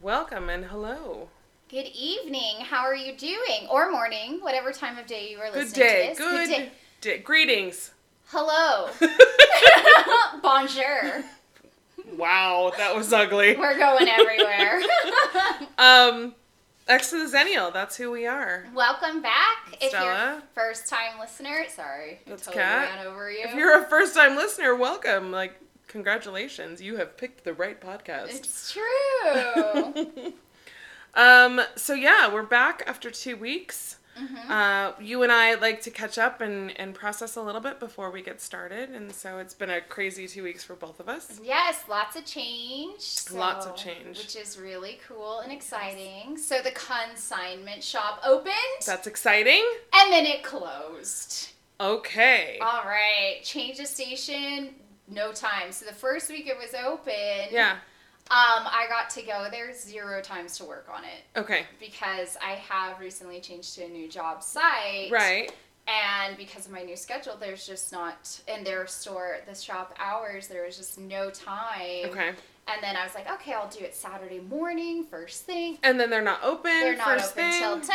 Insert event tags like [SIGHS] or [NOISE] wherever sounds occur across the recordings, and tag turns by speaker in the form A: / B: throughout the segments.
A: Welcome and hello.
B: Good evening. How are you doing? Or morning, whatever time of day you are listening
A: Good day.
B: to this.
A: Good,
B: day.
A: day. Greetings.
B: Hello. [LAUGHS] [LAUGHS] Bonjour.
A: Wow, that was ugly.
B: We're going everywhere. [LAUGHS]
A: Um, X to the Zennial, that's who we are.
B: Welcome back. If you're
A: Stella.
B: first time listener, sorry. I
A: That's
B: totally
A: Kat.
B: ran over you.
A: If you're a first time listener, welcome. Like, congratulations. You have picked the right podcast.
B: It's true. [LAUGHS]
A: Um, so yeah, we're back after two weeks.
B: Mhm.
A: Uh, you and I like to catch up and, and process a little bit before we get started, and so it's been a crazy two weeks for both of us.
B: Yes, lots of change. so-
A: Lots of change.
B: Which is really cool and exciting. So the consignment shop opened
A: That's exciting.
B: and then it closed.
A: Okay.
B: All right, change of station, no time. So the first week it was open,
A: Yeah.
B: um, I got to go there zero times to work on it
A: Okay.
B: because I have recently changed to a new job site.
A: Right.
B: And because of my new schedule, there's just not in their store, the shop hours, there was just no time.
A: Okay.
B: And then I was like, okay, I'll do it Saturday morning, first thing.
A: And then they're not open.
B: They're not open
A: thing.
B: till 10.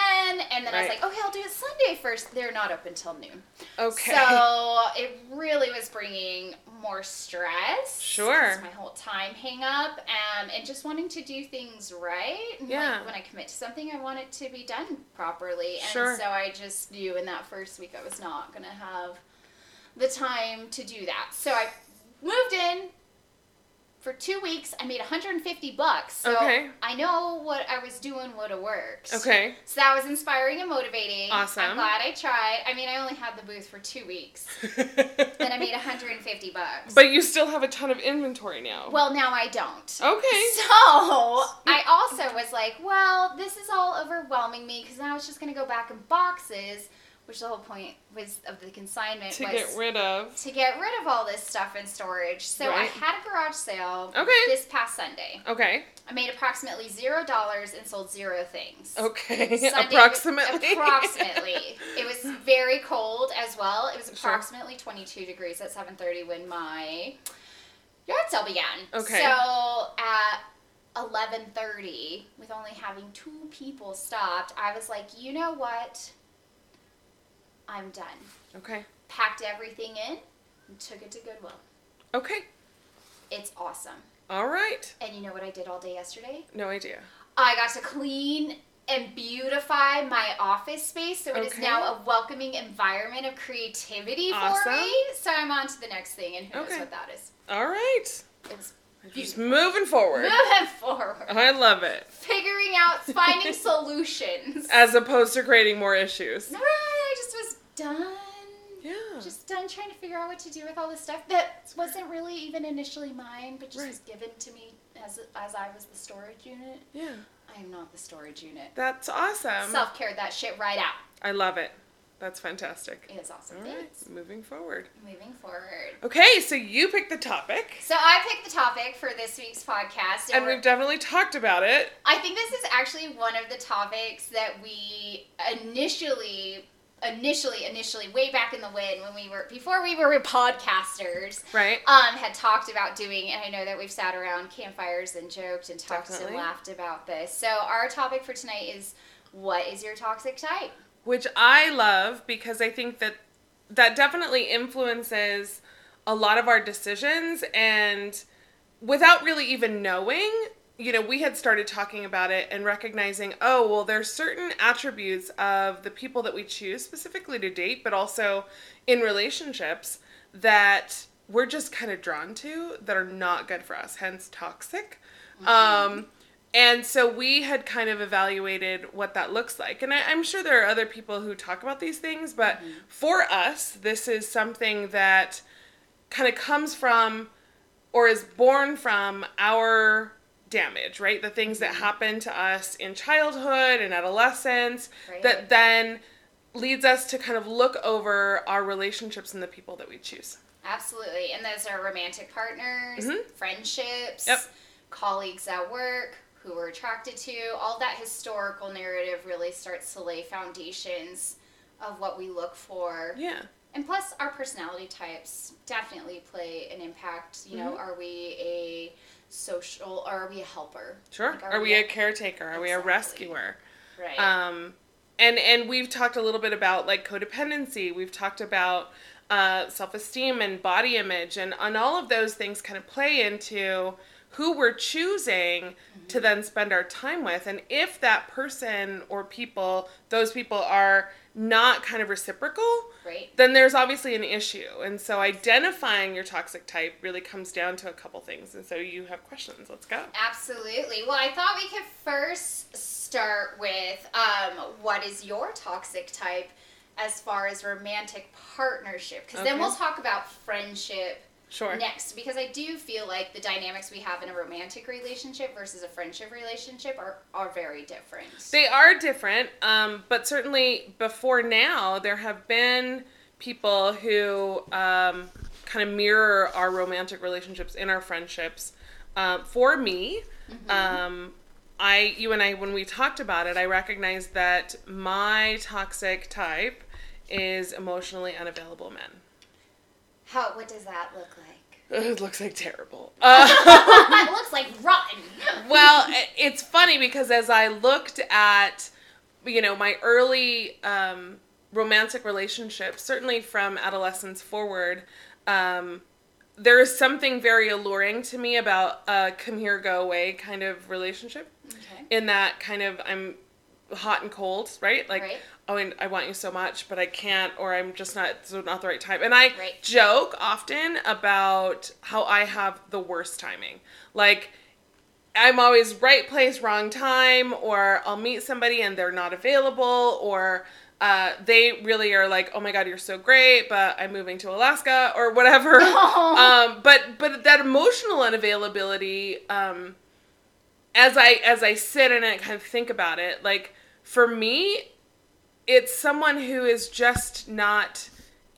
B: And then I was like, okay, I'll do it Sunday first. They're not open till noon.
A: Okay.
B: So it really was bringing more stress.
A: Sure.
B: My whole time hang up um, and just wanting to do things right. And
A: Yeah.
B: Like when I commit to something, I want it to be done properly. And
A: Sure.
B: so I just knew in that first week I was not going to have the time to do that. So I moved in. For two weeks, I made 150 bucks. So
A: Okay.
B: I know what I was doing would have worked.
A: okay.
B: So that was inspiring and motivating.
A: Awesome.
B: I'm glad I tried. I mean, I only had the booth for two weeks, [LAUGHS] and I made 150 bucks.
A: but you still have a ton of inventory now.
B: well, now I don't.
A: okay.
B: So I also was like, well, this is all overwhelming me because now I was just going to go back in boxes, which the whole point was of the consignment
A: To
B: was
A: get rid of.
B: to get rid of all this stuff in storage. So I had a garage sale
A: Okay.
B: this past Sunday.
A: Okay.
B: I made approximately zero dollars and sold zero things.
A: Okay.
B: Sunday [LAUGHS]
A: Approximately.
B: approximately. it was [LAUGHS] very cold as well. It was
A: Sure.
B: approximately 22 degrees at 7:30 when my yard sale began.
A: Okay.
B: So at 11:30, with only having two people stopped, I was like, you know what? I'm done.
A: okay.
B: Packed everything in and took it to Goodwill.
A: Okay.
B: It's awesome.
A: All right.
B: And you know what I did all day yesterday?
A: No idea.
B: I got to clean and beautify my office space so it is
A: Okay.
B: now a welcoming environment of creativity for
A: Awesome.
B: me. So I'm on to the next thing, and who
A: Okay.
B: knows what that is.
A: All right.
B: It's
A: Just moving forward.
B: moving forward,
A: I love it.
B: figuring out, finding [LAUGHS] solutions.
A: As opposed to creating more issues.
B: No, I just was done.
A: Yeah.
B: Just done trying to figure out what to do with all this stuff that wasn't really even initially mine, but just
A: Right.
B: was given to me as as I was the storage unit.
A: Yeah.
B: I am not the storage unit.
A: That's awesome.
B: Self cared that shit right out.
A: I love it. That's fantastic.
B: It is awesome.
A: All right. Moving forward.
B: Moving forward.
A: Okay, so you picked the topic,
B: So I picked the topic for this week's podcast,
A: and
B: we're-
A: we've definitely talked about it.
B: I think this is actually one of the topics that we initially, initially, initially, way back in the when, when we were before we were podcasters,
A: Right.
B: um, had talked about doing. And I know that we've sat around campfires and joked and talked
A: Definitely.
B: and laughed about this. So our topic for tonight is, what is your toxic type?
A: which I love because I think that that definitely influences a lot of our decisions and without really even knowing, you know, we had started talking about it and recognizing, oh, well there's certain attributes of the people that we choose specifically to date, but also in relationships that we're just kind of drawn to that are not good for us, hence toxic. Um and so we had kind of evaluated what that looks like. And I, I'm sure there are other people who talk about these things, but for us, this is something that kind of comes from or is born from our damage, right? The things that happen to us in childhood and adolescence
B: Right.
A: that then leads us to kind of look over our relationships and the people that we choose.
B: Absolutely. And those are romantic partners,
A: Mhm.
B: friendships,
A: Yep.
B: colleagues at work, who we're attracted to. All that historical narrative really starts to lay foundations of what we look for
A: Yeah.
B: And plus, our personality types definitely play an impact. You know,
A: Mhm.
B: are we a social or are we a helper?
A: Sure.
B: Like,
A: are, we a caretaker? Are we a rescuer?
B: right?
A: Um, and and we've talked a little bit about like codependency. We've talked about uh, self esteem and body image, and and all of those things kind of play into who we're choosing to then spend our time with, and if that person or people, those people are not kind of reciprocal,
B: right.
A: then there's obviously an issue. And so identifying your toxic type really comes down to a couple things. And so you have questions. Let's go.
B: Absolutely. Well, I thought we could first start with um, what is your toxic type as far as romantic partnership? Because then we'll talk about friendship
A: Sure.
B: next. Because I do feel like the dynamics we have in a romantic relationship versus a friendship relationship are, are very different.
A: They are different, um, but certainly before now, there have been people who um, kind of mirror our romantic relationships in our friendships. Um, for me, um, I, you and I, when we talked about it, I recognized that my toxic type is emotionally unavailable men.
B: How? What does that look like? [LAUGHS]
A: It looks like terrible. [LAUGHS] Uh, [LAUGHS]
B: it looks like rotten.
A: well, it's funny because as I looked at, you know, my early um, romantic relationships, certainly from adolescence forward, um, there is something very alluring to me about a come here, go away kind of relationship.
B: Okay.
A: In that kind of, I'm hot and cold, right? Like,
B: Right.
A: Oh, and I want you so much, but I can't, or I'm just not, so not the right time. And I
B: Right.
A: joke often about how I have the worst timing. Like, I'm always right place, wrong time, or I'll meet somebody and they're not available, or uh, they really are like, oh my god, you're so great, but I'm moving to Alaska or whatever. [LAUGHS] [LAUGHS] um, but but that emotional unavailability, um, as I as I sit and I kind of think about it, like for me, it's someone who is just not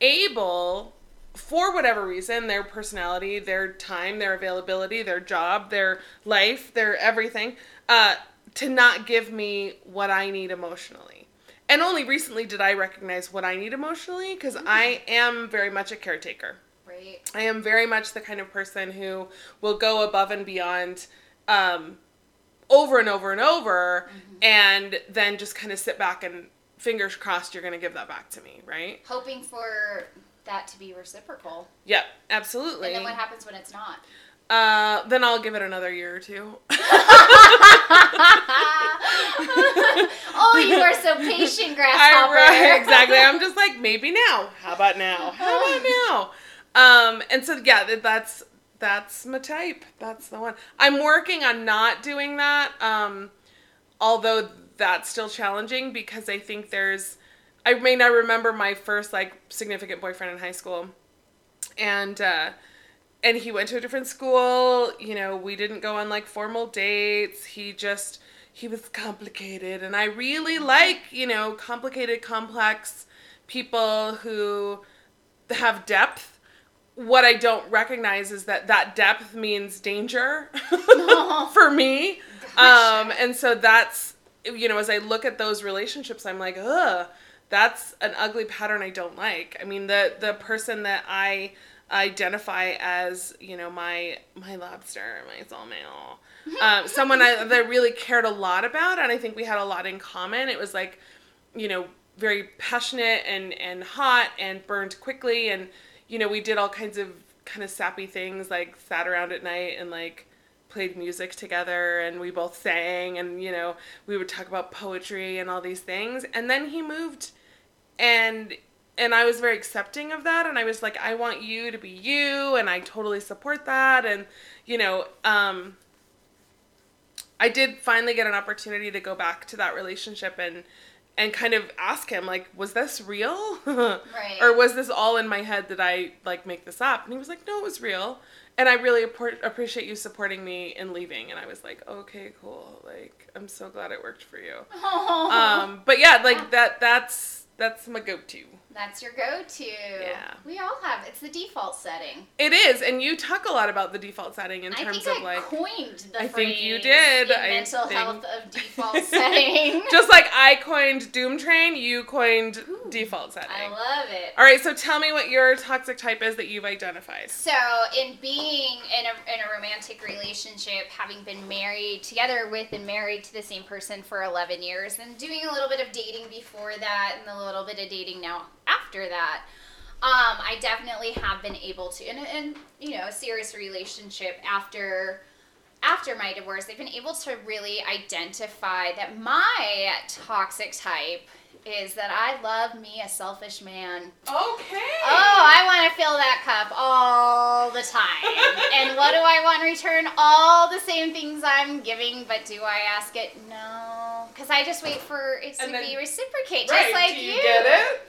A: able for whatever reason their personality their time their availability their job their life their everything uh, to not give me what i need emotionally. And only recently did i recognize what i need emotionally because i am very much a caretaker.
B: Right.
A: I am very much the kind of person who will go above and beyond um, over and over and over and then just kind of sit back and fingers crossed you're going to give that back to me, right?
B: Hoping for that to be reciprocal.
A: Yep, absolutely.
B: And then what happens when it's not?
A: uh, then I'll give it another year or two. [LAUGHS]
B: oh, you are so patient, [LAUGHS]
A: I,
B: grasshopper.
A: right, exactly. I'm just like, maybe now. How about now? How about [LAUGHS] now? Um, and so yeah, that's that's my type. That's the one. I'm working on not doing that. Um, although that's still challenging because I think there's I may not remember my first like significant boyfriend in high school. And uh and he went to a different school, you know, we didn't go on like formal dates. He just he was complicated and I really like, you know, complicated complex people who have depth. What I don't recognize is that that depth means danger [LAUGHS] [LAUGHS] for me. Um, and so that's, you know, as I look at those relationships, I'm like, ugh, that's an ugly pattern I don't like. I mean, the the person that I identify as, you know, my my lobster, my soulmate, [LAUGHS] um, someone I, that I really cared a lot about, and I think we had a lot in common. It was like, you know, very passionate and and hot and burned quickly, and you know, we did all kinds of kind of sappy things, like sat around at night and like played music together and we both sang and you know we would talk about poetry and all these things. And then he moved and and I was very accepting of that. And I was like I want you to be you and I totally support that. And you know um I did finally get an opportunity to go back to that relationship and and kind of ask him like was this real? [LAUGHS]
B: Right.
A: or was this all in my head that I like make this up? And he was like no it was real and I really appreciate you supporting me in leaving. And I was like okay cool. Like I'm so glad it worked for you. Um but yeah like that that's that's my go-to
B: That's your go-to.
A: Yeah.
B: We all have. It's the default setting.
A: It is, and you talk a lot about the default setting in
B: I
A: terms of
B: I
A: like
B: coined the
A: I think you did. I
B: mental
A: think-
B: health of [LAUGHS] default setting. [LAUGHS]
A: just like I coined Doom Train, you coined
B: Ooh,
A: default setting.
B: I love it.
A: All right, so tell me what your toxic type is that you've identified.
B: So, in being in a, in a romantic relationship, having been married together with and married to the same person for 11 years, and doing a little bit of dating before that, and a little bit of dating now after that, um, I definitely have been able to, in, you know, a serious relationship after after my divorce, I've been able to really identify that my toxic type is that I love me a selfish man.
A: Okay.
B: Oh, I want to fill that cup all the time. [LAUGHS] and what do I want in return? All the same things I'm giving, but do I ask it? No. Because I just wait for it to
A: then-
B: be reciprocated,
A: right.
B: just like
A: Do you, get it?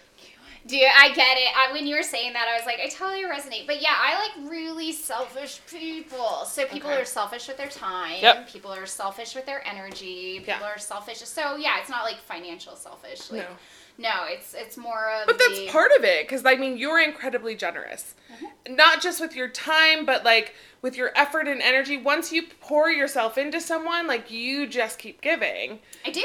B: Do you, I get it. I, when you were saying that, I was like, I totally resonate. But yeah, I like really selfish people. So people
A: Okay.
B: are selfish with their time.
A: Yep.
B: People are selfish with their energy.
A: Yeah.
B: People are selfish. So yeah, it's not like financial selfish. Like,
A: No.
B: no, it's it's more of.
A: But that's
B: the,
A: part of it, because I mean, you're incredibly generous.
B: Mm-hmm.
A: Not just with your time, but like with your effort and energy. Once you pour yourself into someone, like you just keep giving.
B: I do.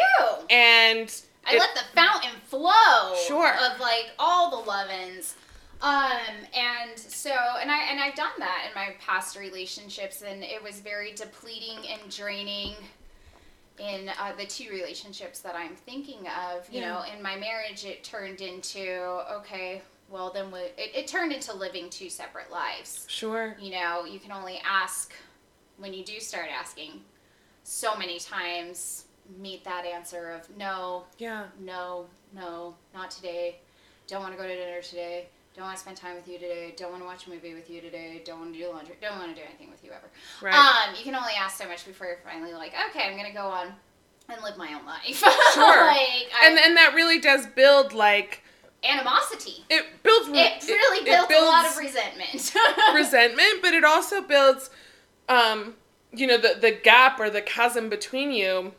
A: And
B: I
A: it-
B: let the fountain flow
A: Sure.
B: of like all the lovins. Um and so and I and I've done that in my past relationships and it was very depleting and draining in uh, the two relationships that I'm thinking of. You
A: Yeah.
B: know, in my marriage it turned into okay, well then we, it, it turned into living two separate lives
A: sure.
B: you know, you can only ask when you do start asking so many times meet that answer of no,
A: Yeah.
B: no, no, not today. Don't want to go to dinner today. Don't want to spend time with you today. Don't want to watch a movie with you today. Don't want to do laundry. Don't want to do anything with you ever.
A: Right.
B: Um, you can only ask so much before you're finally like, okay, I'm gonna go on and live my own life. [LAUGHS]
A: Sure.
B: like, I,
A: and and that really does build like
B: animosity.
A: it builds
B: It really
A: it
B: built a lot of resentment. [LAUGHS]
A: resentment, but it also builds um you know the the gap or the chasm between you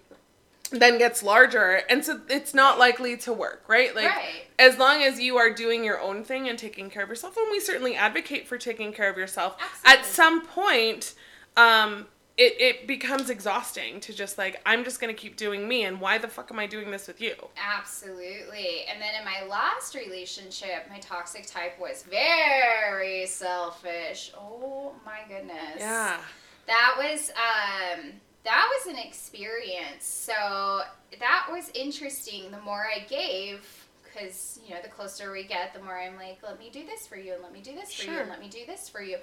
A: then gets larger and so it's not likely to work, right? Like
B: right.
A: as long as you are doing your own thing and taking care of yourself and we certainly advocate for taking care of yourself at some point um it, it becomes exhausting to just like i'm just gonna keep doing me and why the fuck am i doing this with you
B: Absolutely. And then in my last relationship, my toxic type was very selfish. Oh my goodness.
A: yeah
B: That was um that was an experience. So that was interesting. The more I gave because you know the closer we get the more i'm like let me do this for you and let me do this for you and let me do this for you.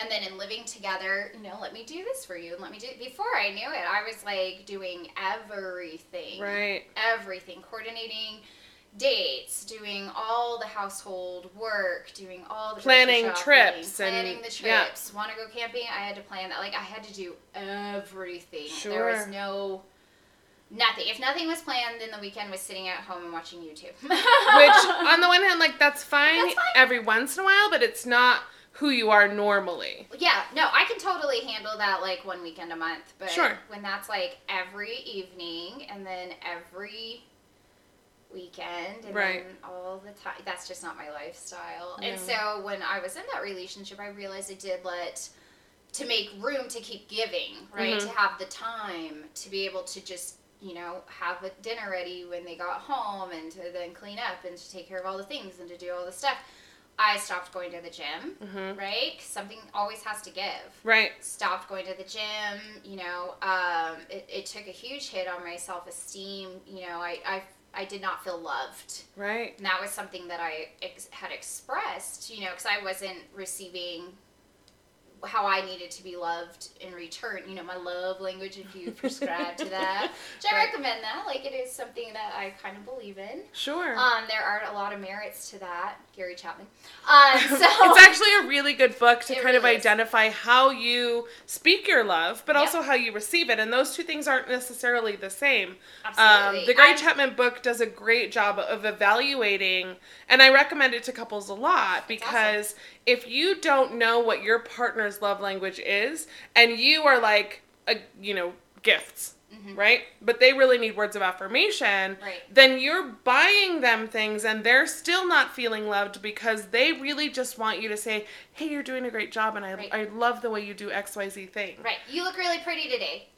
B: And then in living together you know let me do this for you and let me do before i knew it i was like doing everything.
A: Right.
B: Everything. Coordinating dates doing all the household work doing all the
A: Planning
B: shopping,
A: trips and-
B: planning the
A: yeah.
B: trips want to go camping i had to plan that like i had to do everything Sure. there was no nothing if nothing was planned then the weekend was sitting at home and watching youtube [LAUGHS]
A: which on the one hand like that's fine,
B: That's fine.
A: every once in a while but it's not who you are normally
B: Yeah, no, I can totally handle that like one weekend a month. But
A: Sure.
B: when that's like every evening and then every weekend and
A: Right.
B: all the time, that's just not my lifestyle. And so when I was in that relationship, I realized I did let to make room to keep giving, right?
A: Mhm.
B: To have the time to be able to just you know, have a dinner ready when they got home and to then clean up and to take care of all the things and to do all the stuff. I stopped going to the gym,
A: hmm
B: right? something always has to give.
A: right
B: Stopped going to the gym, you know, um, it, it took a huge hit on my self esteem. You know, I, I, I did not feel loved.
A: right
B: And that was something that I ex- had expressed, you know, because I wasn't receiving how I needed to be loved in return. You know, my love language, if you prescribe to that, [LAUGHS] which I
A: Right.
B: recommend that. Like, it is something that I kind of believe in.
A: sure
B: Um, there are a lot of merits to that. Gary Chapman. Um, [LAUGHS] so
A: it's actually a really good book to kind of
B: really is.
A: identify how you speak your love, but
B: Yep.
A: also how you receive it. And those two things aren't necessarily the same.
B: absolutely.
A: Um, the Gary
B: I'm-
A: Chapman book does a great job of evaluating, and I recommend it to couples a lot because if you don't know what your partner's love language is, and you are like, a, you know, gifts, mm-hmm. right? But they really need words of affirmation.
B: Right.
A: Then you're buying them things and they're still not feeling loved because they really just want you to say, "Hey, you're doing a great job and I
B: Right.
A: I love the way you do XYZ thing."
B: Right. You look really pretty today.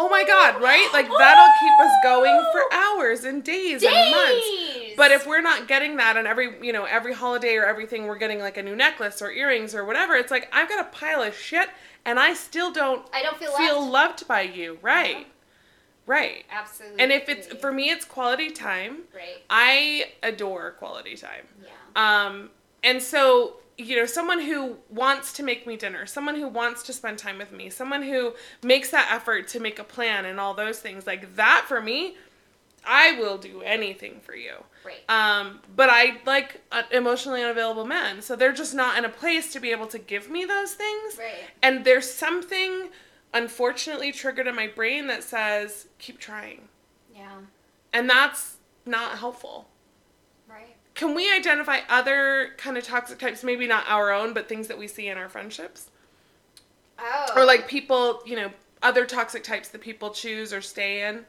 A: Oh my god, right? Like that'll keep us going for hours and days, and months. But if we're not getting that on every, you know, every holiday or everything, we're getting like a new necklace or earrings or whatever. It's like I've got a pile of shit, and I still don't
B: I don't feel,
A: feel
B: loved.
A: loved by you, right? Right.
B: Absolutely.
A: And if it's for me, it's quality time.
B: right.
A: I adore quality time.
B: Yeah.
A: Um, and so, you know, someone who wants to make me dinner, someone who wants to spend time with me, someone who makes that effort to make a plan and all those things, like that for me, I will do anything for you.
B: Right.
A: Um, but I like uh, emotionally unavailable men, so they're just not in a place to be able to give me those things.
B: Right.
A: And there's something unfortunately triggered in my brain that says, keep trying.
B: Yeah.
A: And that's not helpful.
B: Right.
A: Can we identify other kind of toxic types, maybe not our own, but things that we see in our friendships?
B: Oh.
A: Or like people, you know, other toxic types that people choose or stay in?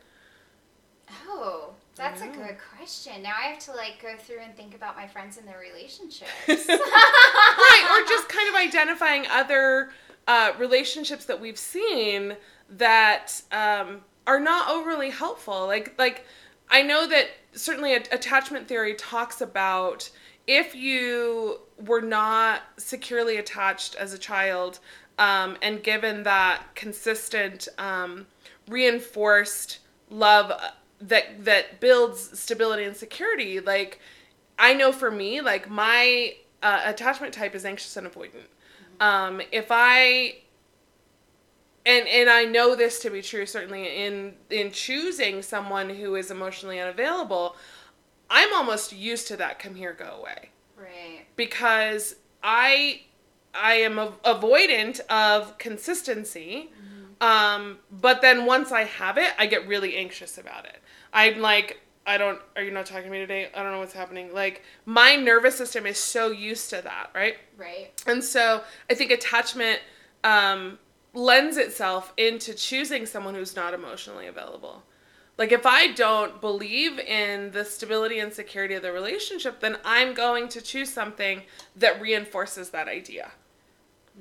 B: Oh, that's a good question. Now I have to like go through and think about my friends and their relationships. [LAUGHS]
A: right, or just kind of identifying other uh, relationships that we've seen that um, are not overly helpful. Like, like I know that certainly a- attachment theory talks about if you were not securely attached as a child um, and given that consistent um, reinforced love that that builds stability and security like i know for me like my uh, attachment type is anxious and avoidant um, if i and and i know this to be true certainly in in choosing someone who is emotionally unavailable i'm almost used to that come here go away
B: right.
A: because I I am av- avoidant of consistency. Um, but then once I have it, I get really anxious about it. I'm like, I don't. Are you not talking to me today? I don't know what's happening. Like my nervous system is so used to that, right?
B: Right.
A: And so I think attachment um, lends itself into choosing someone who's not emotionally available. Like if I don't believe in the stability and security of the relationship, then I'm going to choose something that reinforces that idea.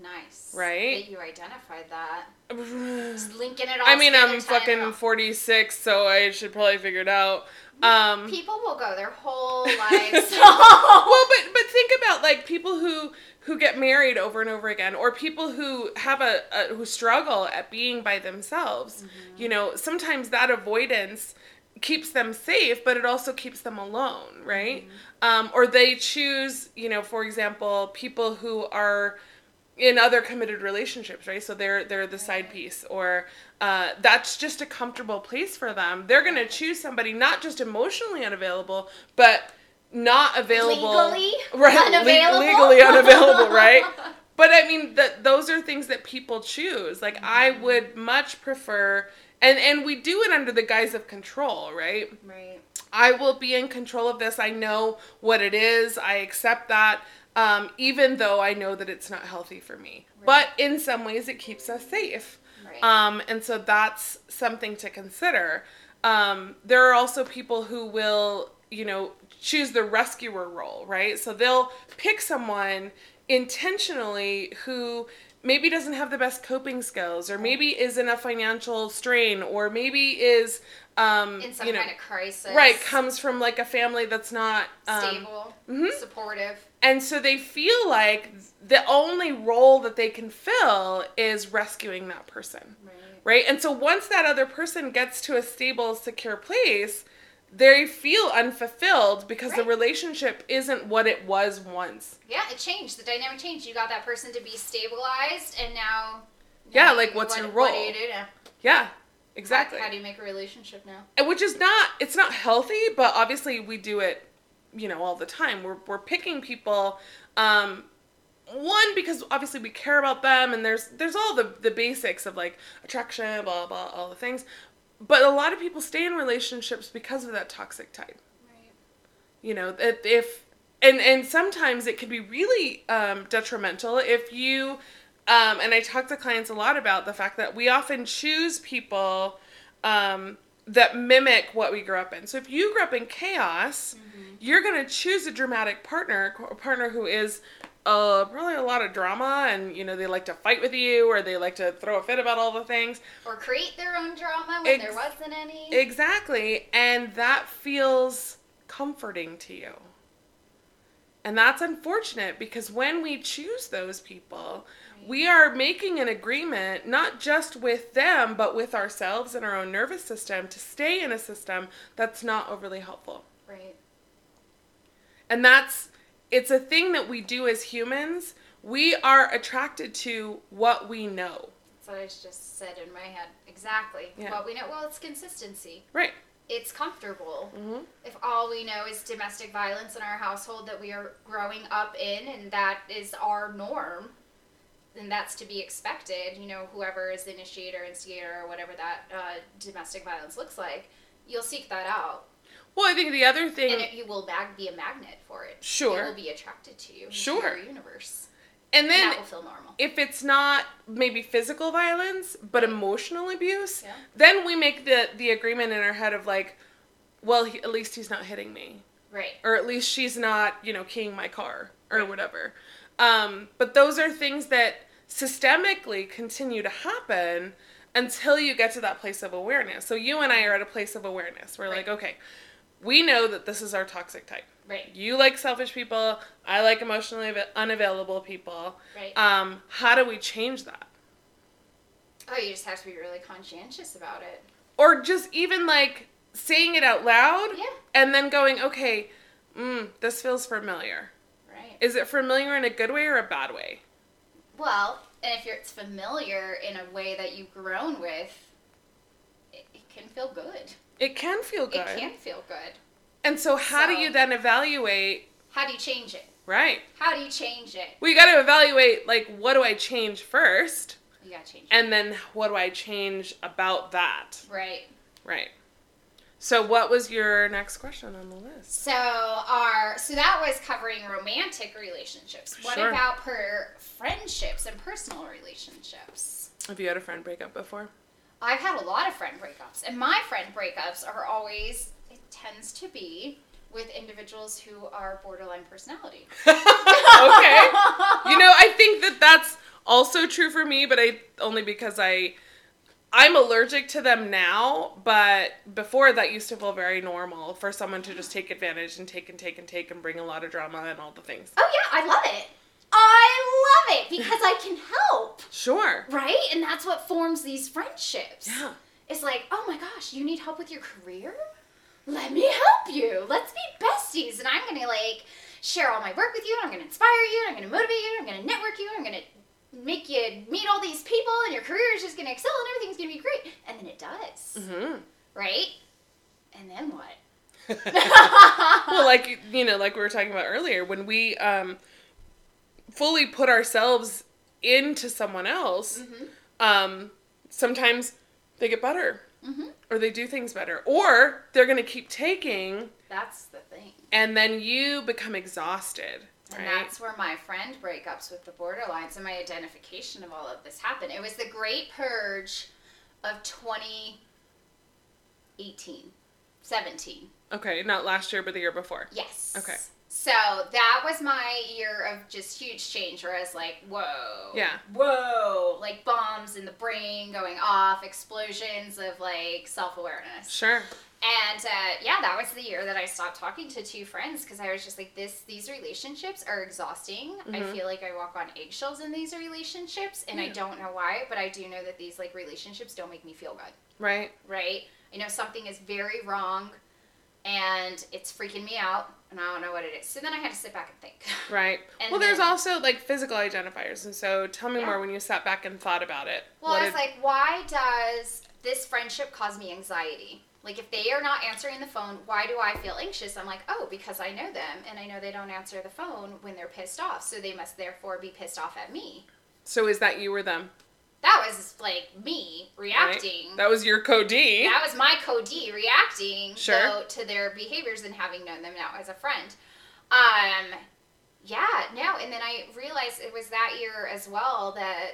B: Nice.
A: Right?
B: That you identified that. [SIGHS] Just linking it all.
A: I
B: mean,
A: I'm fucking
B: all.
A: 46, so I should probably figure it out. Um,
B: People will go their whole [LAUGHS] lives. [LAUGHS]
A: well, but but think about like people who who get married over and over again, or people who have a, a who struggle at being by themselves. You know, sometimes that avoidance keeps them safe, but it also keeps them alone, right? Um, or they choose, you know, for example, people who are in other committed relationships, right? So they're they're the side piece, or uh, that's just a comfortable place for them. They're gonna choose somebody not just emotionally unavailable, but not available
B: Legally [LAUGHS]
A: right? le-
B: unavailable?
A: legally unavailable, right? [LAUGHS] But I mean, that those are things that people choose. Like I
B: Mm-hmm.
A: would much prefer, and and we do it under the guise of control, right?
B: right.
A: I will be in control of this. I know what it is. I accept that, um, even though I know that it's not healthy for me. But in some ways, it keeps us safe.
B: Right.
A: Um, and so that's something to consider. Um, there are also people who will, you know, choose the rescuer role, right? So they'll pick someone intentionally who maybe doesn't have the best coping skills or maybe is in a financial strain or maybe is um
B: In some
A: you know
B: kind of crisis.
A: right comes from like a family that's not um,
B: Stable.
A: mhm.
B: Supportive.
A: and so they feel like the only role that they can fill is rescuing that person
B: Right.
A: right and so once that other person gets to a stable secure place they feel unfulfilled because the relationship isn't what it was once
B: Yeah, it changed. The dynamic changed. You got that person to be stabilized, and now.
A: Yeah,
B: now
A: like, what's
B: what,
A: your
B: What
A: role?
B: you
A: yeah exactly
B: How, how do you make a relationship now?
A: and which is not it's not healthy but obviously we do it you know all the time we're, we're picking people um one because obviously we care about them and there's there's all the the basics of like attraction blah blah all the things but a lot of people stay in relationships because of that toxic type
B: Right.
A: you know if, if and and sometimes it can be really um, detrimental if you Um, and I talk to clients a lot about the fact that we often choose people um, that mimic what we grew up in. So if you grew up in chaos, mm-hmm. you're going to choose a dramatic partner, a partner who is uh, probably a lot of drama and you know they like to fight with you or they like to throw a fit about all the things
B: or create their own drama when Ex- there wasn't any
A: exactly and that feels comforting to you and that's unfortunate because when we choose those people we are making an agreement not just with them but with ourselves and our own nervous system to stay in a system that's not overly helpful
B: right
A: and that's it's a thing that we do as humans. We are attracted to what we know.
B: That's what I just said in my head. Exactly. Yeah. What we know. Well, it's consistency.
A: Right.
B: It's comfortable. Mm-hmm. If all we know is domestic violence in our household that we are growing up in and that is our norm, then that's to be expected. You know, whoever is the initiator, instigator, or whatever that uh, domestic violence looks like, you'll seek that out.
A: Well, I think the other thing,
B: and it, you will mag- be a magnet for it.
A: Sure,
B: it will be attracted to you.
A: Sure,
B: your universe.
A: And then
B: and that will feel normal.
A: If it's not maybe physical violence, but emotional abuse, yeah. then we make the the agreement in our head of like, well, he, at least he's not hitting me,
B: right?
A: Or at least she's not, you know, keying my car or right. whatever. Um, but those are things that systemically continue to happen until you get to that place of awareness. So you and I are at a place of awareness. We're right. like, okay, we know that this is our toxic type.
B: Right.
A: You like selfish people. I like emotionally unavailable people.
B: Right.
A: Um, how do we change that?
B: Oh, you just have to be really conscientious about it.
A: Or just even like saying it out loud.
B: Yeah.
A: And then going, okay, mm, this feels familiar.
B: Right.
A: Is it familiar in a good way or a bad way?
B: Well, and if it's familiar in a way that you've grown with, it, it can feel good.
A: It can feel good.
B: It can feel good.
A: And so, how so, do you then evaluate?
B: How do you change it?
A: Right.
B: How do you change it?
A: Well, you got to evaluate like what do I change first?
B: You got to change.
A: And then what do I change about that?
B: Right.
A: Right. So what was your next question on the list?
B: So our so that was covering romantic relationships. What sure. about per friendships and personal relationships?
A: Have you had a friend break up before?
B: I've had a lot of friend breakups, and my friend breakups are always it tends to be with individuals who are borderline personality. [LAUGHS]
A: okay. You know, I think that that's also true for me, but I only because I I'm allergic to them now, but before that used to feel very normal for someone to just take advantage and take and take and take and bring a lot of drama and all the things.
B: Oh yeah, I love it. I love it because I can help.
A: Sure.
B: Right? And that's what forms these friendships.
A: Yeah.
B: It's like, oh my gosh, you need help with your career? Let me help you. Let's be besties. And I'm going to like share all my work with you. And I'm going to inspire you. And I'm going to motivate you. And I'm going to network you. And I'm going to make you meet all these people. And your career is just going to excel and everything's going to be great. And then it does.
A: Mm-hmm.
B: Right? And then what? [LAUGHS]
A: well, like you know, like we were talking about earlier, when we um, fully put ourselves into someone else, mm-hmm. um, sometimes they get better.
B: Mm-hmm.
A: Or they do things better. Or they're going to keep taking.
B: That's the thing.
A: And then you become exhausted.
B: And that's where my friend breakups with the borderlines and my identification of all of this happened. It was the great purge of 2018, 17.
A: Okay, not last year, but the year before.
B: Yes.
A: Okay.
B: So that was my year of just huge change where I was like, whoa.
A: Yeah.
B: Whoa. Like bombs in the brain going off, explosions of like self awareness.
A: Sure.
B: And uh, yeah, that was the year that I stopped talking to two friends because I was just like, this. These relationships are exhausting. Mm-hmm. I feel like I walk on eggshells in these relationships, and yeah. I don't know why, but I do know that these like relationships don't make me feel good.
A: Right.
B: Right. I know something is very wrong, and it's freaking me out and I don't know what it is. So then I had to sit back and think. [LAUGHS]
A: Right. And well, then, there's also like physical identifiers, and so tell me yeah. more when you sat back and thought about it.
B: Well, what I was did... like, why does this friendship cause me anxiety? Like, if they are not answering the phone, why do I feel anxious? I'm like, oh, because I know them, and I know they don't answer the phone when they're pissed off, so they must therefore be pissed off at me.
A: So is that you or them?
B: That was like me reacting.
A: Right. That was your code
B: That was my code reacting
A: sure.
B: to their behaviors and having known them now as a friend. Um, yeah, no, and then I realized it was that year as well that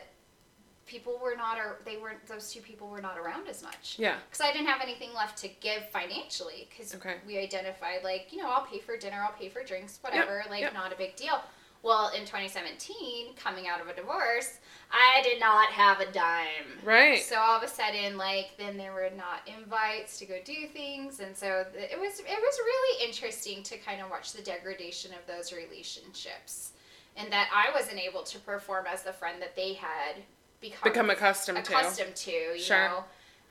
B: people were not or they weren't those two people were not around as much
A: Yeah.
B: because i didn't have anything left to give financially because
A: Okay.
B: we identified like you know i'll pay for dinner i'll pay for drinks whatever like
A: yep.
B: not a big deal well in 2017 coming out of a divorce i did not have a dime
A: Right.
B: so all of a sudden like then there were not invites to go do things and so th- it was it was really interesting to kind of watch the degradation of those relationships and that i wasn't able to perform as the friend that they had become,
A: Become accustomed,
B: accustomed to, you
A: Sure.
B: know.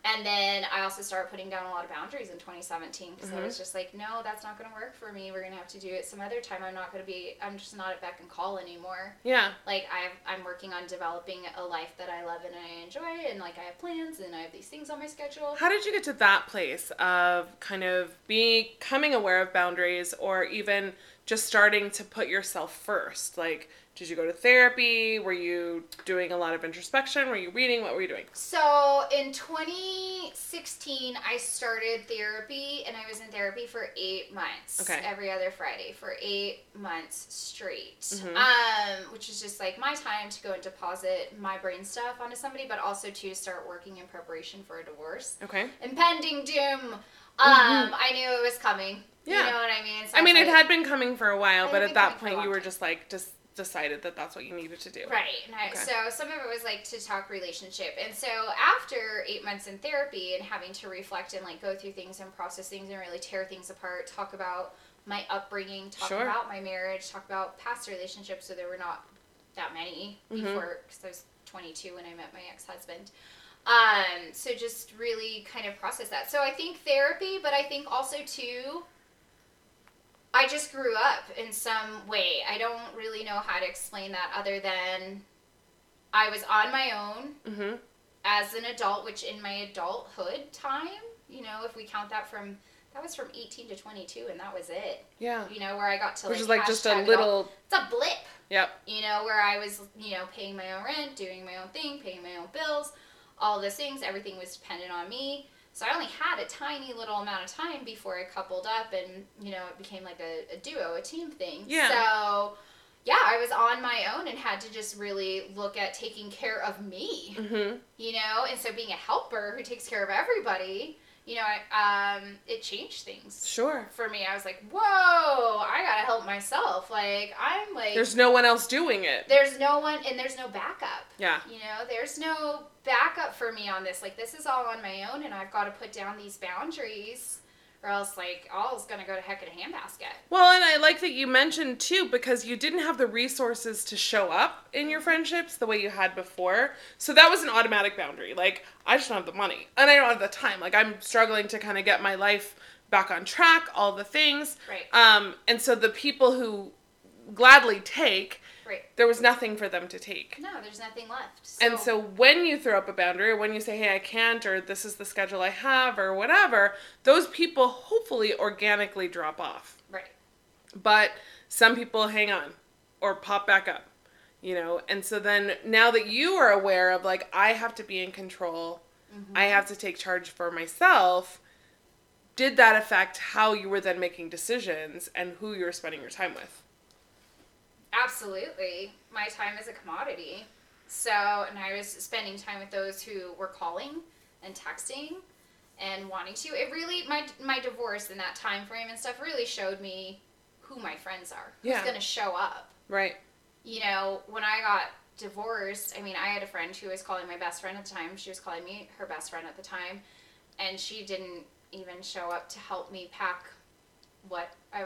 B: And then I also started putting down a lot of boundaries in 2017 because
A: Mm-hmm.
B: I was just like, no, that's not going to work for me. We're going to have to do it some other time. I'm not going to be. I'm just not at beck and call anymore.
A: Yeah.
B: Like I've, I'm working on developing a life that I love and I enjoy, and like I have plans and I have these things on my schedule.
A: How did you get to that place of kind of becoming aware of boundaries or even just starting to put yourself first? Like, did you go to therapy? Were you doing a lot of introspection? Were you reading? What were you doing?
B: So in 2016, I started therapy, and I was in therapy for eight months.
A: Okay.
B: Every other Friday for eight months straight.
A: Mhm.
B: Um, which is just like my time to go and deposit my brain stuff onto somebody, but also to start working in preparation for a divorce.
A: Okay.
B: Impending doom. Um, I knew it was coming.
A: Mm-hmm. Yeah.
B: You know what I mean? So
A: I mean,
B: was
A: it had been coming for a while, but at that
B: coming for a
A: point, you were
B: time.
A: just like, just decided that that's what you needed to do.
B: Right. And I,
A: Okay.
B: So some of it was like to talk relationship. And so after eight months in therapy and having to reflect and like go through things and process things and really tear things apart, talk about my upbringing, talk
A: Sure.
B: about my marriage, talk about past relationships. So there were not that many
A: Mhm.
B: before because I was 22 when I met my ex husband. Um, so just really kind of process that. So I think therapy, but I think also too, I just grew up in some way. I don't really know how to explain that other than I was on my own
A: Mm-hmm.
B: as an adult, which in my adulthood time, you know, if we count that from that was from 18 to 22 and that was it.
A: Yeah.
B: You know, where I got to
A: Which
B: like
A: is like just a little.
B: it's a blip
A: Yep.
B: you know, where I was, you know, paying my own rent, doing my own thing, paying my own bills, all those things, everything was dependent on me. So I only had a tiny little amount of time before I coupled up and, you know, it became like a, a duo, a team thing.
A: Yeah.
B: So, yeah, I was on my own and had to just really look at taking care of me,
A: Mm-hmm.
B: you know, and so being a helper who takes care of everybody, you know, I, um, it changed things
A: Sure.
B: for me. I was like, whoa, I gotta help myself. Like, I'm like,
A: There's no one else doing it.
B: there's no one and there's no backup
A: Yeah.
B: you know there's no backup for me on this like this is all on my own and i've got to put down these boundaries or else like all's gonna go to heck in a handbasket
A: Well, and I like that you mentioned too, because you didn't have the resources to show up in your friendships the way you had before. So that was an automatic boundary. Like, I just don't have the money. And I don't have the time. Like, I'm struggling to kind of get my life back on track, all the things.
B: right
A: Um, and so the people who gladly take,
B: right
A: there was nothing for them to take.
B: no there's nothing left so,
A: And so when you throw up a boundary, or when you say, hey, I can't, or this is the schedule I have, or whatever, those people hopefully organically drop off.
B: right
A: But some people hang on or pop back up, you know? And so then now that you are aware of, like, I have to be in control, mm-hmm. I have to take charge for myself, did that affect how you were then making decisions and who you were spending your time with?
B: Absolutely my time is a commodity so and i was spending time with those who were calling and texting and wanting to it really my my divorce in that time frame and stuff really showed me who my friends are who's
A: Yeah.
B: going to show up
A: Right.
B: you know, when I got divorced, I mean, I had a friend who was calling my best friend at the time. She was calling me her best friend at the time. And she didn't even show up to help me pack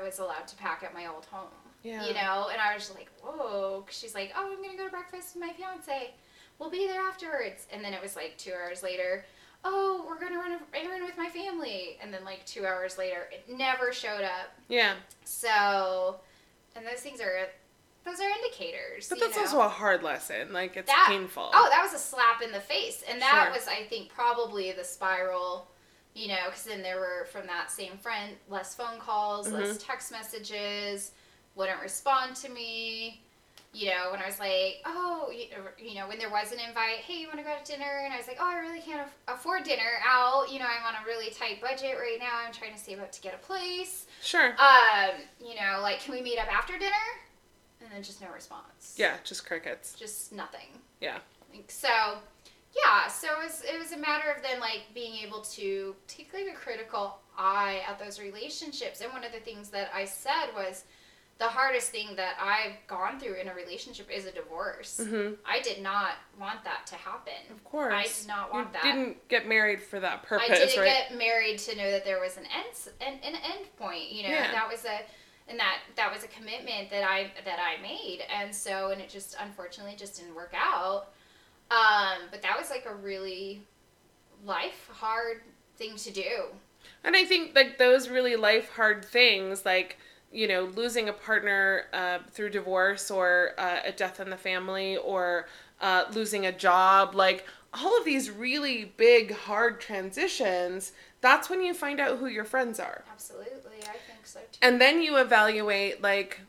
B: was allowed to pack at my old home.
A: Yeah.
B: You know, and I was just like, whoa. She's like, oh, I'm going to go to breakfast with my fiance. We'll be there afterwards. And then it was like two hours later. Oh, we're going to run an errand with my family. And then like two hours later, it never showed up.
A: Yeah.
B: So, and those things are, those are indicators.
A: But that's
B: know?
A: also a hard lesson. Like, it's
B: That-
A: painful.
B: Oh, that was a slap in the face, and that
A: Sure.
B: was, I think, probably the spiral. You know, because then there were from that same friend less phone calls,
A: Mm-hmm.
B: less text messages, wouldn't respond to me. You know, when I was like, oh, you know, when there was an invite, hey, you want to go to dinner? And I was like, oh, I really can't aff- afford dinner out. You know, I'm on a really tight budget right now. I'm trying to save up to get a place.
A: Sure.
B: Um, you know, like, can we meet up after dinner? and then just no response.
A: Yeah, just crickets.
B: Just nothing.
A: Yeah.
B: So, yeah, so it was, it was a matter of then like being able to take like a critical eye at those relationships. And one of the things that I said was the hardest thing that I've gone through in a relationship is a divorce.
A: hmm
B: I did not want that to happen.
A: Of course.
B: I did not want
A: you
B: that.
A: didn't get married for that purpose,
B: I didn't
A: right?
B: get married to know that there was an end an, an end point. You know,
A: Yeah.
B: that was a and that that was a commitment that I that I made, and so and it just unfortunately just didn't work out. Um, but that was like a really life hard thing to do.
A: And I think like those really life hard things, like you know, losing a partner uh, through divorce or uh, a death in the family or uh, losing a job, like all of these really big hard transitions. That's when you find out who your friends are,
B: Absolutely, I think so too.
A: and then you evaluate like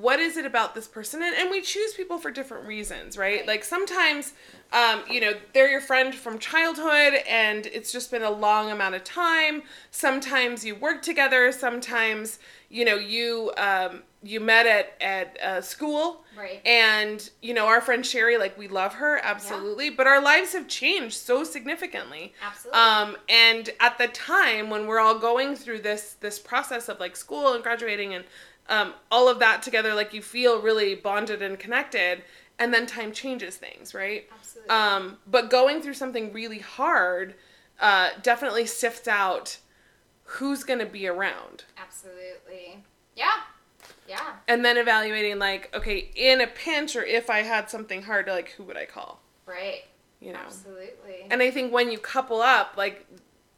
A: what is it about this person? And, and we choose people for different reasons right,
B: Right.
A: like sometimes um, you know they're your friend from childhood and it's just been a long amount of time. Sometimes you work together. Sometimes you know you um, you met at at uh, school.
B: Right.
A: and you know our friend sherry like we love her absolutely. But our lives have changed so significantly.
B: Absolutely.
A: um, and at the time when we're all going through this this process of like school and graduating and um, all of that together, like you feel really bonded and connected, and then time changes things, right?
B: Absolutely.
A: Um, but going through something really hard uh, definitely sifts out who's going to be around,
B: Absolutely. Yeah. Yeah.
A: and then evaluating like, okay, in a pinch or if I had something hard, like who would I call?
B: Right.
A: You know.
B: Absolutely.
A: And I think when you couple up, like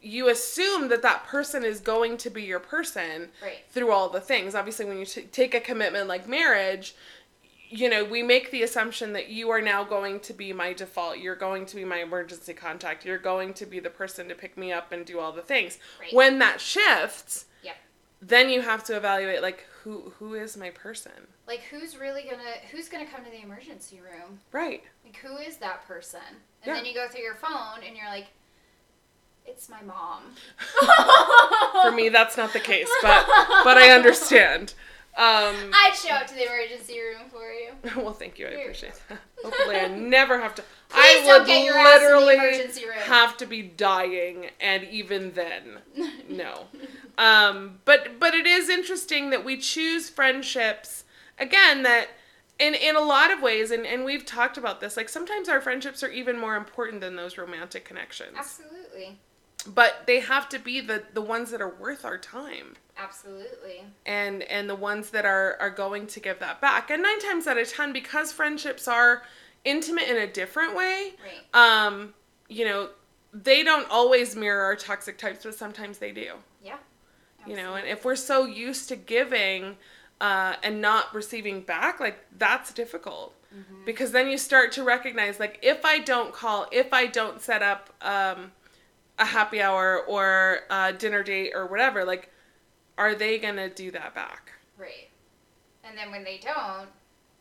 A: you assume that that person is going to be your person
B: Right.
A: through all the things. Obviously, when you t- take a commitment like marriage, you know, we make the assumption that you are now going to be my default. You're going to be my emergency contact. You're going to be the person to pick me up and do all the things.
B: Right.
A: When that shifts,
B: Yep.
A: then you have to evaluate like who who is my person.
B: Like who's really gonna who's gonna come to the emergency room?
A: Right.
B: Like who is that person? And
A: Yeah.
B: then you go through your phone and you're like, it's my mom. [LAUGHS]
A: For me, that's not the case, but but I understand. Um, [LAUGHS]
B: I'd show up to the emergency room for you. [LAUGHS]
A: well, thank you. I appreciate that. Hopefully, I never have to.
B: Please
A: I
B: don't
A: would
B: get your ass in the
A: literally
B: emergency room.
A: have to be dying, and even then, no. Um, but but it is interesting that we choose friendships again that. In, in a lot of ways, and, and we've talked about this, like sometimes our friendships are even more important than those romantic connections.
B: Absolutely.
A: But they have to be the, the ones that are worth our time
B: Absolutely.
A: and and the ones that are are going to give that back and nine times out of ten because friendships are intimate in a different way
B: Right.
A: um you know they don't always mirror our toxic types but sometimes they do
B: Yeah.
A: you know and if we're so used to giving uh, and not receiving back like that's difficult
B: Mm-hmm.
A: because then you start to recognize like if i don't call if i don't set up um, a happy hour or a dinner date or whatever like are they gonna do that back
B: Right. And then when they don't,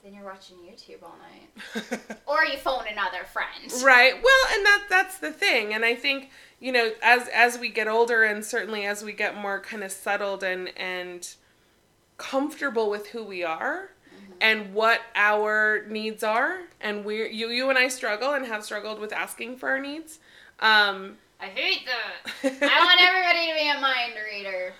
B: then you're watching YouTube all night. [LAUGHS] Or you phone another friend.
A: right well and that that's the thing and i think you know as as we get older and certainly as we get more kind of settled and and comfortable with who we are and what our needs are and we you you and i struggle and have struggled with asking for our needs um
B: I hate that. [LAUGHS] I want everybody to be a mind reader.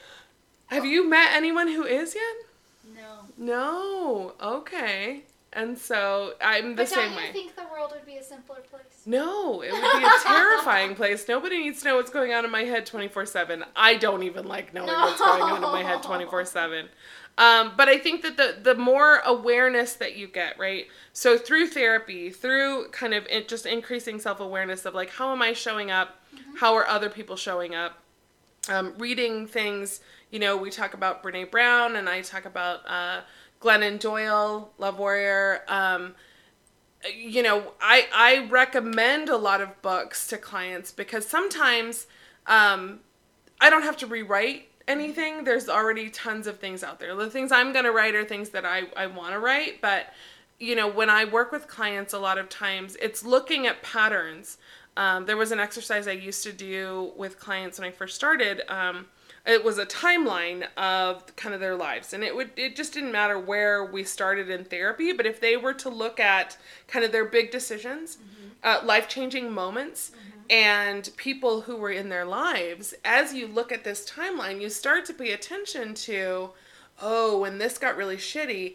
A: have you met anyone who is yet
B: No.
A: no okay and so i'm the
B: But
A: same
B: don't you think the world would be a simpler place?
A: No, it would be a terrifying [LAUGHS] place. Nobody needs to know what's going on in my head 24 7. I don't even like knowing what's going on in my head 24 7. Um, but I think that the, the more awareness that you get, right? So through therapy, through kind of just increasing self awareness of like, how am I showing up? How are other people showing up? Um, reading things, you know, we talk about Brene Brown and I talk about uh, Glennon Doyle, Love Warrior. Um, you know, I I recommend a lot of books to clients because sometimes um, I don't have to rewrite anything. There's already tons of things out there. The things I'm gonna write are things that I I want to write, but you know, when I work with clients, a lot of times it's looking at patterns um, there was an exercise I used to do with clients when I first started. Um, it was a timeline of kind of their lives and it would it just didn't matter where we started in therapy but if they were to look at kind of their big decisions mm-hmm. uh, life-changing moments mm-hmm. and people who were in their lives as you look at this timeline you start to pay attention to oh when this got really shitty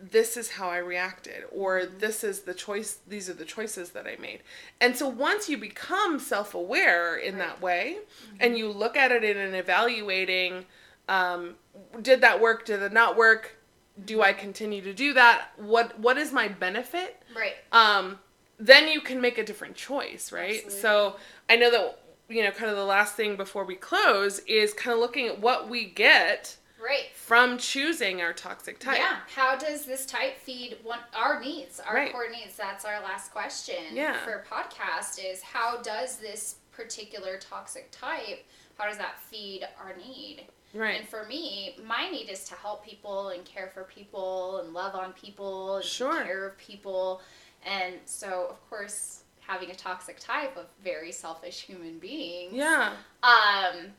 A: this is how I reacted, or mm-hmm. this is the choice, these are the choices that I made. And so once you become self aware in right. that way, mm-hmm. and you look at it in an evaluating, um, did that work, did it not work? Do I continue to do that? What what is my benefit?
B: Right.
A: Um, then you can make a different choice, right? Absolutely. So I know that you know, kind of the last thing before we close is kind of looking at what we get
B: Right.
A: From choosing our toxic type.
B: Yeah. How does this type feed one our needs, our right. core needs? That's our last question
A: yeah.
B: for podcast is how does this particular toxic type, how does that feed our need?
A: Right.
B: And for me, my need is to help people and care for people and love on people and
A: sure.
B: care of people. And so, of course, having a toxic type of very selfish human beings.
A: Yeah.
B: Um,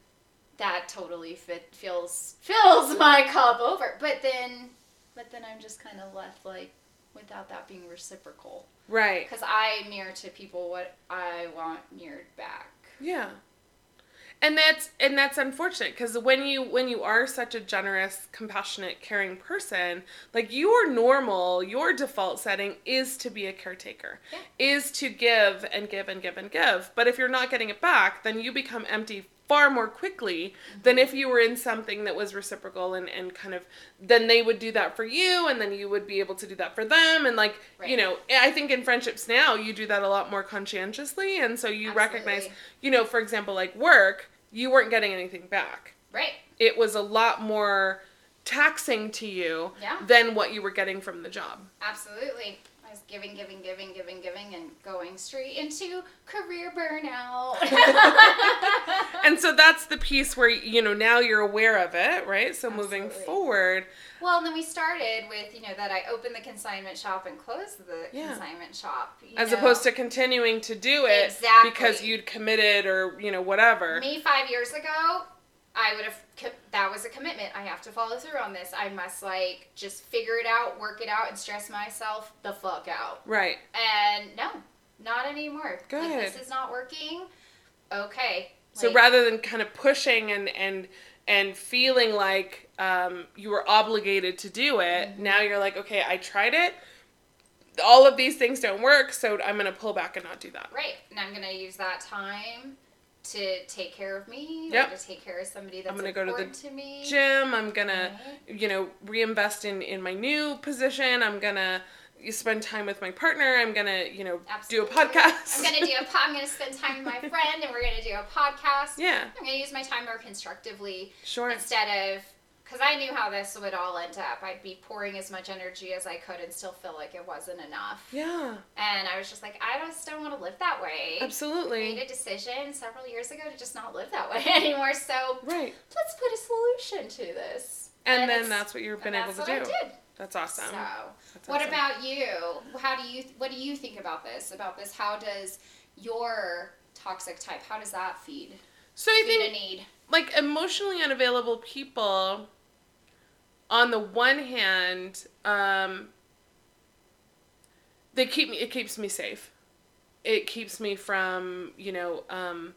B: that totally fit feels fills my cup over. But then, but then I'm just kind of left like without that being reciprocal.
A: Right.
B: Because I mirror to people what I want mirrored back.
A: Yeah. And that's and that's unfortunate because when you when you are such a generous, compassionate, caring person, like your normal, your default setting is to be a caretaker,
B: yeah.
A: is to give and give and give and give. But if you're not getting it back, then you become empty far more quickly than if you were in something that was reciprocal and, and kind of then they would do that for you and then you would be able to do that for them and like right. you know i think in friendships now you do that a lot more conscientiously and so you Absolutely. recognize you know for example like work you weren't getting anything back
B: right
A: it was a lot more taxing to you
B: yeah.
A: than what you were getting from the job
B: absolutely giving, giving, giving, giving, giving, and going straight into career burnout. [LAUGHS] [LAUGHS]
A: and so that's the piece where, you know, now you're aware of it, right? So Absolutely. moving forward.
B: Well, and then we started with, you know, that I opened the consignment shop and closed the yeah. consignment shop.
A: As
B: know?
A: opposed to continuing to do it
B: exactly.
A: because you'd committed or, you know, whatever.
B: Me five years ago, I would have that was a commitment. I have to follow through on this. I must like just figure it out, work it out, and stress myself the fuck out.
A: Right.
B: And no, not anymore.
A: Good.
B: Like, this is not working. Okay.
A: So like, rather than kind of pushing and and and feeling like um, you were obligated to do it, mm-hmm. now you're like, okay, I tried it. All of these things don't work, so I'm gonna pull back and not do that.
B: Right, and I'm gonna use that time to take care of me
A: yep.
B: to take care of somebody that's
A: I'm gonna go to the
B: to me.
A: gym. I'm gonna, you know, reinvest in in my new position. I'm gonna spend time with my partner. I'm gonna, you know,
B: Absolutely.
A: do a podcast.
B: I'm gonna do a. Po- I'm gonna spend time with my [LAUGHS] friend, and we're gonna do a podcast.
A: Yeah.
B: I'm gonna use my time more constructively.
A: Sure.
B: Instead of because I knew how this would all end up. I'd be pouring as much energy as I could and still feel like it wasn't enough.
A: Yeah.
B: And I was just like, I just don't want to live that way.
A: Absolutely.
B: I made a decision several years ago to just not live that way [LAUGHS] anymore. So
A: right.
B: let's put a solution to this.
A: And, and then that's what you've been able to do.
B: I did.
A: That's awesome.
B: So,
A: that's
B: what
A: awesome.
B: about you? How do you what do you think about this? About this? How does your toxic type? How does that feed?
A: So I
B: feed
A: think
B: a need.
A: like emotionally unavailable people on the one hand, um, they keep me. It keeps me safe. It keeps me from you know um,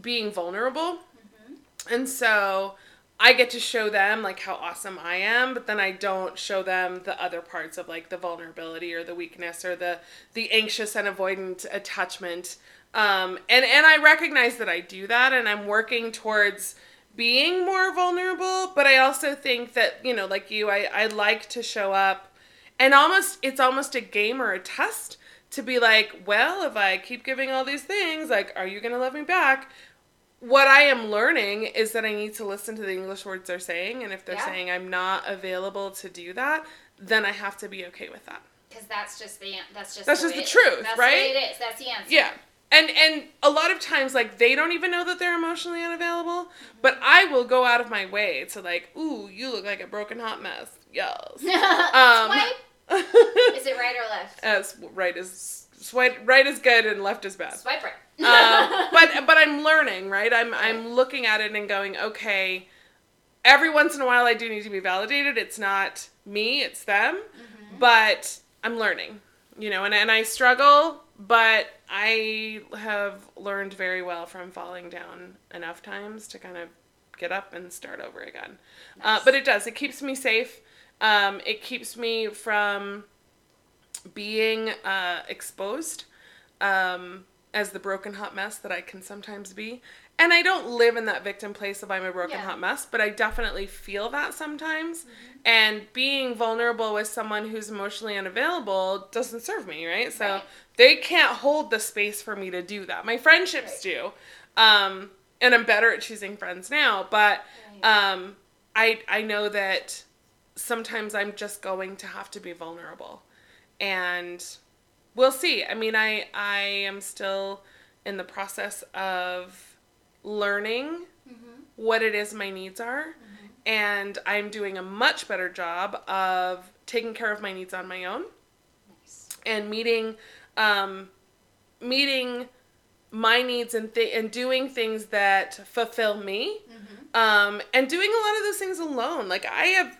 A: being vulnerable,
B: mm-hmm.
A: and so I get to show them like how awesome I am, but then I don't show them the other parts of like the vulnerability or the weakness or the the anxious and avoidant attachment. Um, and and I recognize that I do that, and I'm working towards being more vulnerable, but I also think that, you know, like you, I, I like to show up and almost, it's almost a game or a test to be like, well, if I keep giving all these things, like, are you going to love me back? What I am learning is that I need to listen to the English words they're saying. And if they're
B: yeah.
A: saying I'm not available to do that, then I have to be okay with that.
B: Because that's just the that's just
A: that's
B: the
A: just the truth,
B: that's
A: right?
B: It is. That's the answer.
A: Yeah and and a lot of times like they don't even know that they're emotionally unavailable but i will go out of my way to like ooh you look like a broken hot mess yes [LAUGHS]
B: um, [LAUGHS] is it right or left
A: as right as Swipe right is good and left is bad.
B: Swipe right. [LAUGHS]
A: uh, but but I'm learning, right? I'm I'm looking at it and going, okay. Every once in a while, I do need to be validated. It's not me, it's them.
B: Mm-hmm.
A: But I'm learning, you know, and and I struggle, but I have learned very well from falling down enough times to kind of get up and start over again. Uh, but it does. It keeps me safe. Um, it keeps me from being uh, exposed um, as the broken hot mess that I can sometimes be. And I don't live in that victim place of I'm a broken
B: Yeah.
A: hot mess, but I definitely feel that sometimes.
B: Mm-hmm.
A: And being vulnerable with someone who's emotionally unavailable doesn't serve me, right? So
B: Right.
A: they can't hold the space for me to do that. My friendships
B: Right.
A: do. Um, and I'm better at choosing friends now, but um, I I know that sometimes I'm just going to have to be vulnerable, and we'll see. I mean, I I am still in the process of learning
B: Mhm.
A: what it is my needs are, and I'm doing a much better job of taking care of my needs on my own
B: Nice.
A: and meeting um, meeting my needs and th- and doing things that fulfill me
B: Mm-hmm.
A: um, and doing a lot of those things alone like i have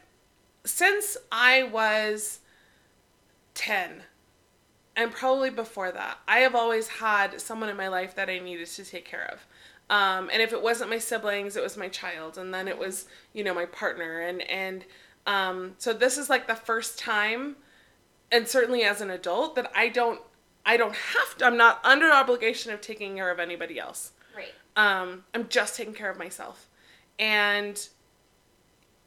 A: since i was 10 and probably before that i have always had someone in my life that i needed to take care of um, and if it wasn't my siblings it was my child and then it was you know my partner and and um, so this is like the first time and certainly as an adult that i don't i don't have to i'm not under obligation of taking care of anybody else
B: Right.
A: um, I'm just taking care of myself. And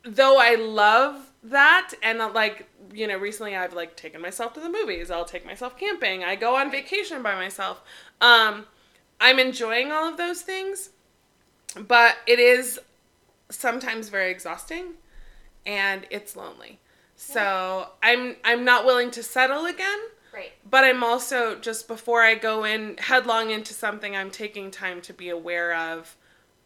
A: though I love that, and uh, like, you know, recently I've like taken myself to the movies, I'll take myself camping, I go on vacation by myself. Um, I'm enjoying all of those things, but it is sometimes very exhausting and it's lonely. So I'm I'm not willing to settle again
B: Right.
A: but I'm also just before I go in headlong into something, I'm taking time to be aware of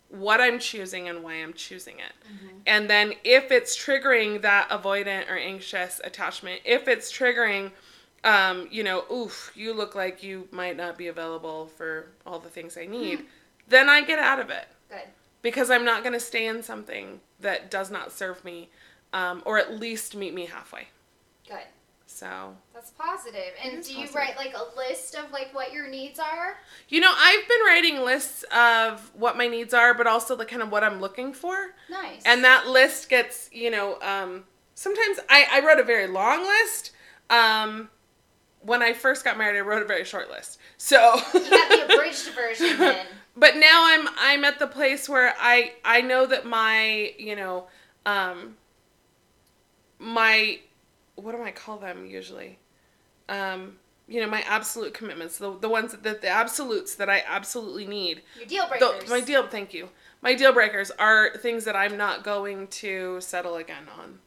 A: what I'm choosing and why I'm choosing it. Mm-hmm. And then if it's triggering that avoidant or anxious attachment, if it's triggering, um, you know, oof, you look like you might not be available for all the things I need, then I get out of it
B: Good.
A: because I'm not going to stay in something that does not serve me um, or at least meet me halfway.
B: Good.
A: So
B: That's positive. And do you
A: positive.
B: write like a list of like what your needs are?
A: You know, I've been writing lists of what my needs are, but also the kind of what I'm looking for.
B: Nice.
A: And that list gets, you know, um, sometimes I, I wrote a very long list. Um, when I first got married, I wrote a very short list. So,
B: you got the abridged version then. [LAUGHS]
A: but now I'm I'm at the place where I I know that my you know um, my what do I call them usually? Um, you know, my absolute commitments, the, the ones that the absolutes that I absolutely need.
B: Your deal
A: The, my deal, thank you. My deal breakers are things that I'm not going to settle again on.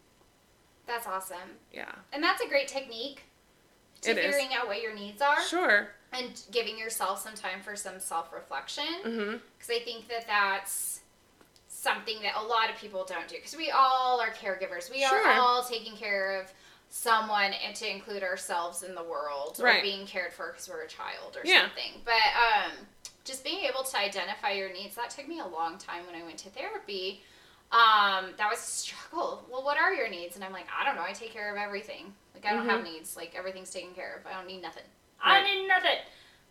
B: That's awesome.
A: Yeah.
B: And that's a great technique to
A: It is.
B: figuring out what your needs are
A: Sure.
B: and giving yourself some time for some self reflection. Because I think that that's something that a lot of people don't do. Because we all are caregivers. We
A: Sure.
B: are all taking care of someone and to include ourselves in the world or
A: Right.
B: being cared for because we're a child or
A: Yeah.
B: something. But um, just being able to identify your needs, that took me a long time when I went to therapy. Um, that was a struggle. Well, what are your needs? And I'm like, I don't know. I take care of everything. Like, I don't have mm-hmm. needs. Like, everything's taken care of. I don't need nothing. I need nothing.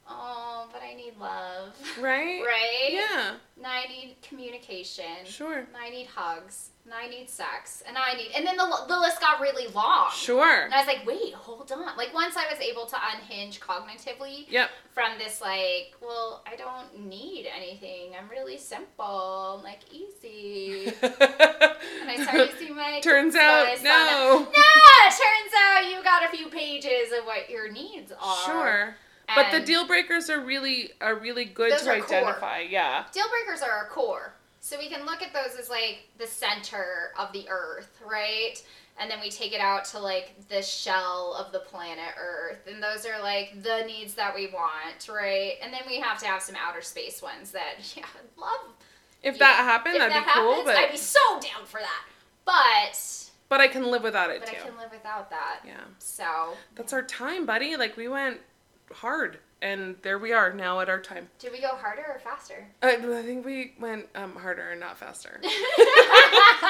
B: Oh, but I need love.
A: Right?
B: Right?
A: Yeah.
B: And I need communication.
A: Sure.
B: And I need hugs. And I need sex. And I need. And then the, the list got really long.
A: Sure.
B: And I was like, wait, hold on. Like, once I was able to unhinge cognitively
A: Yep.
B: from this, like, well, I don't need anything. I'm really simple. I'm like, easy. And I started using my. [LAUGHS]
A: Turns out, no.
B: No, turns out you got a few pages of what your needs are.
A: Sure. But the deal breakers are really are really good to
B: are core.
A: identify. Yeah.
B: Deal breakers are our core. So we can look at those as like the center of the earth, right? And then we take it out to like the shell of the planet Earth. And those are like the needs that we want, right? And then we have to have some outer space ones that, [LAUGHS] yeah, I'd love.
A: If
B: Yeah.
A: that happened,
B: if
A: that'd
B: that
A: be cool.
B: happens,
A: But
B: I'd be so down for that. But,
A: but I can live without it
B: but I can live without that.
A: Yeah.
B: So,
A: That's our time, buddy. Like we went hard. And there we are now at our time.
B: Did we go harder or faster?
A: I, I think we went um, harder and not faster. [LAUGHS]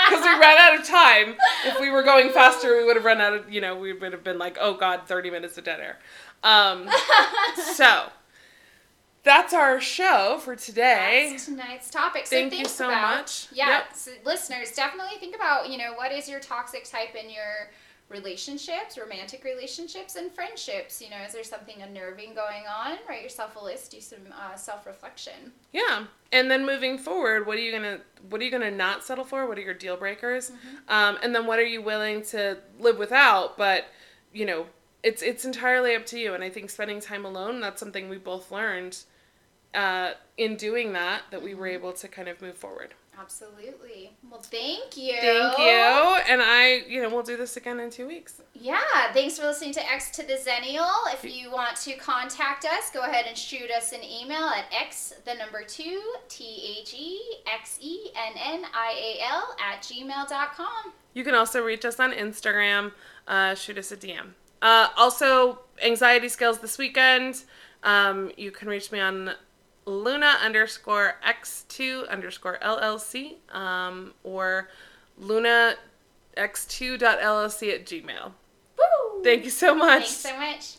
A: Because we ran out of time. If we were going faster, we would have run out of, you know, we would have been like, oh God, 30 minutes of dead air. Um, [LAUGHS] so, that's our show for today.
B: That's tonight's topic. So
A: Thank you so
B: about-
A: much.
B: Yeah,
A: Yep.
B: so listeners, definitely think about you know what is your toxic type in your relationships, romantic relationships, and friendships. You know, is there something unnerving going on? Write yourself a list. Do some uh, self reflection.
A: Yeah, and then moving forward, what are you gonna what are you gonna not settle for? What are your deal breakers? Um, and then what are you willing to live without? But you know, it's it's entirely up to you. And I think spending time alone that's something we both learned uh, in doing that that we were able to kind of move forward.
B: Absolutely. Well, thank you.
A: Thank you, and I you know we'll do this again in two weeks.
B: Yeah, thanks for listening to X to the Xennial. If you want to contact us, go ahead and shoot us an email at x the number two t h e x e n n i a l at gmail.com.
A: You can also reach us on Instagram. Uh, shoot us a DM. Uh, also, anxiety skills this weekend. Um, you can reach me on Luna underscore x2 underscore LLC um, or Luna x2.llc at gmail.
B: Woo!
A: Thank you so much.
B: Thanks so much.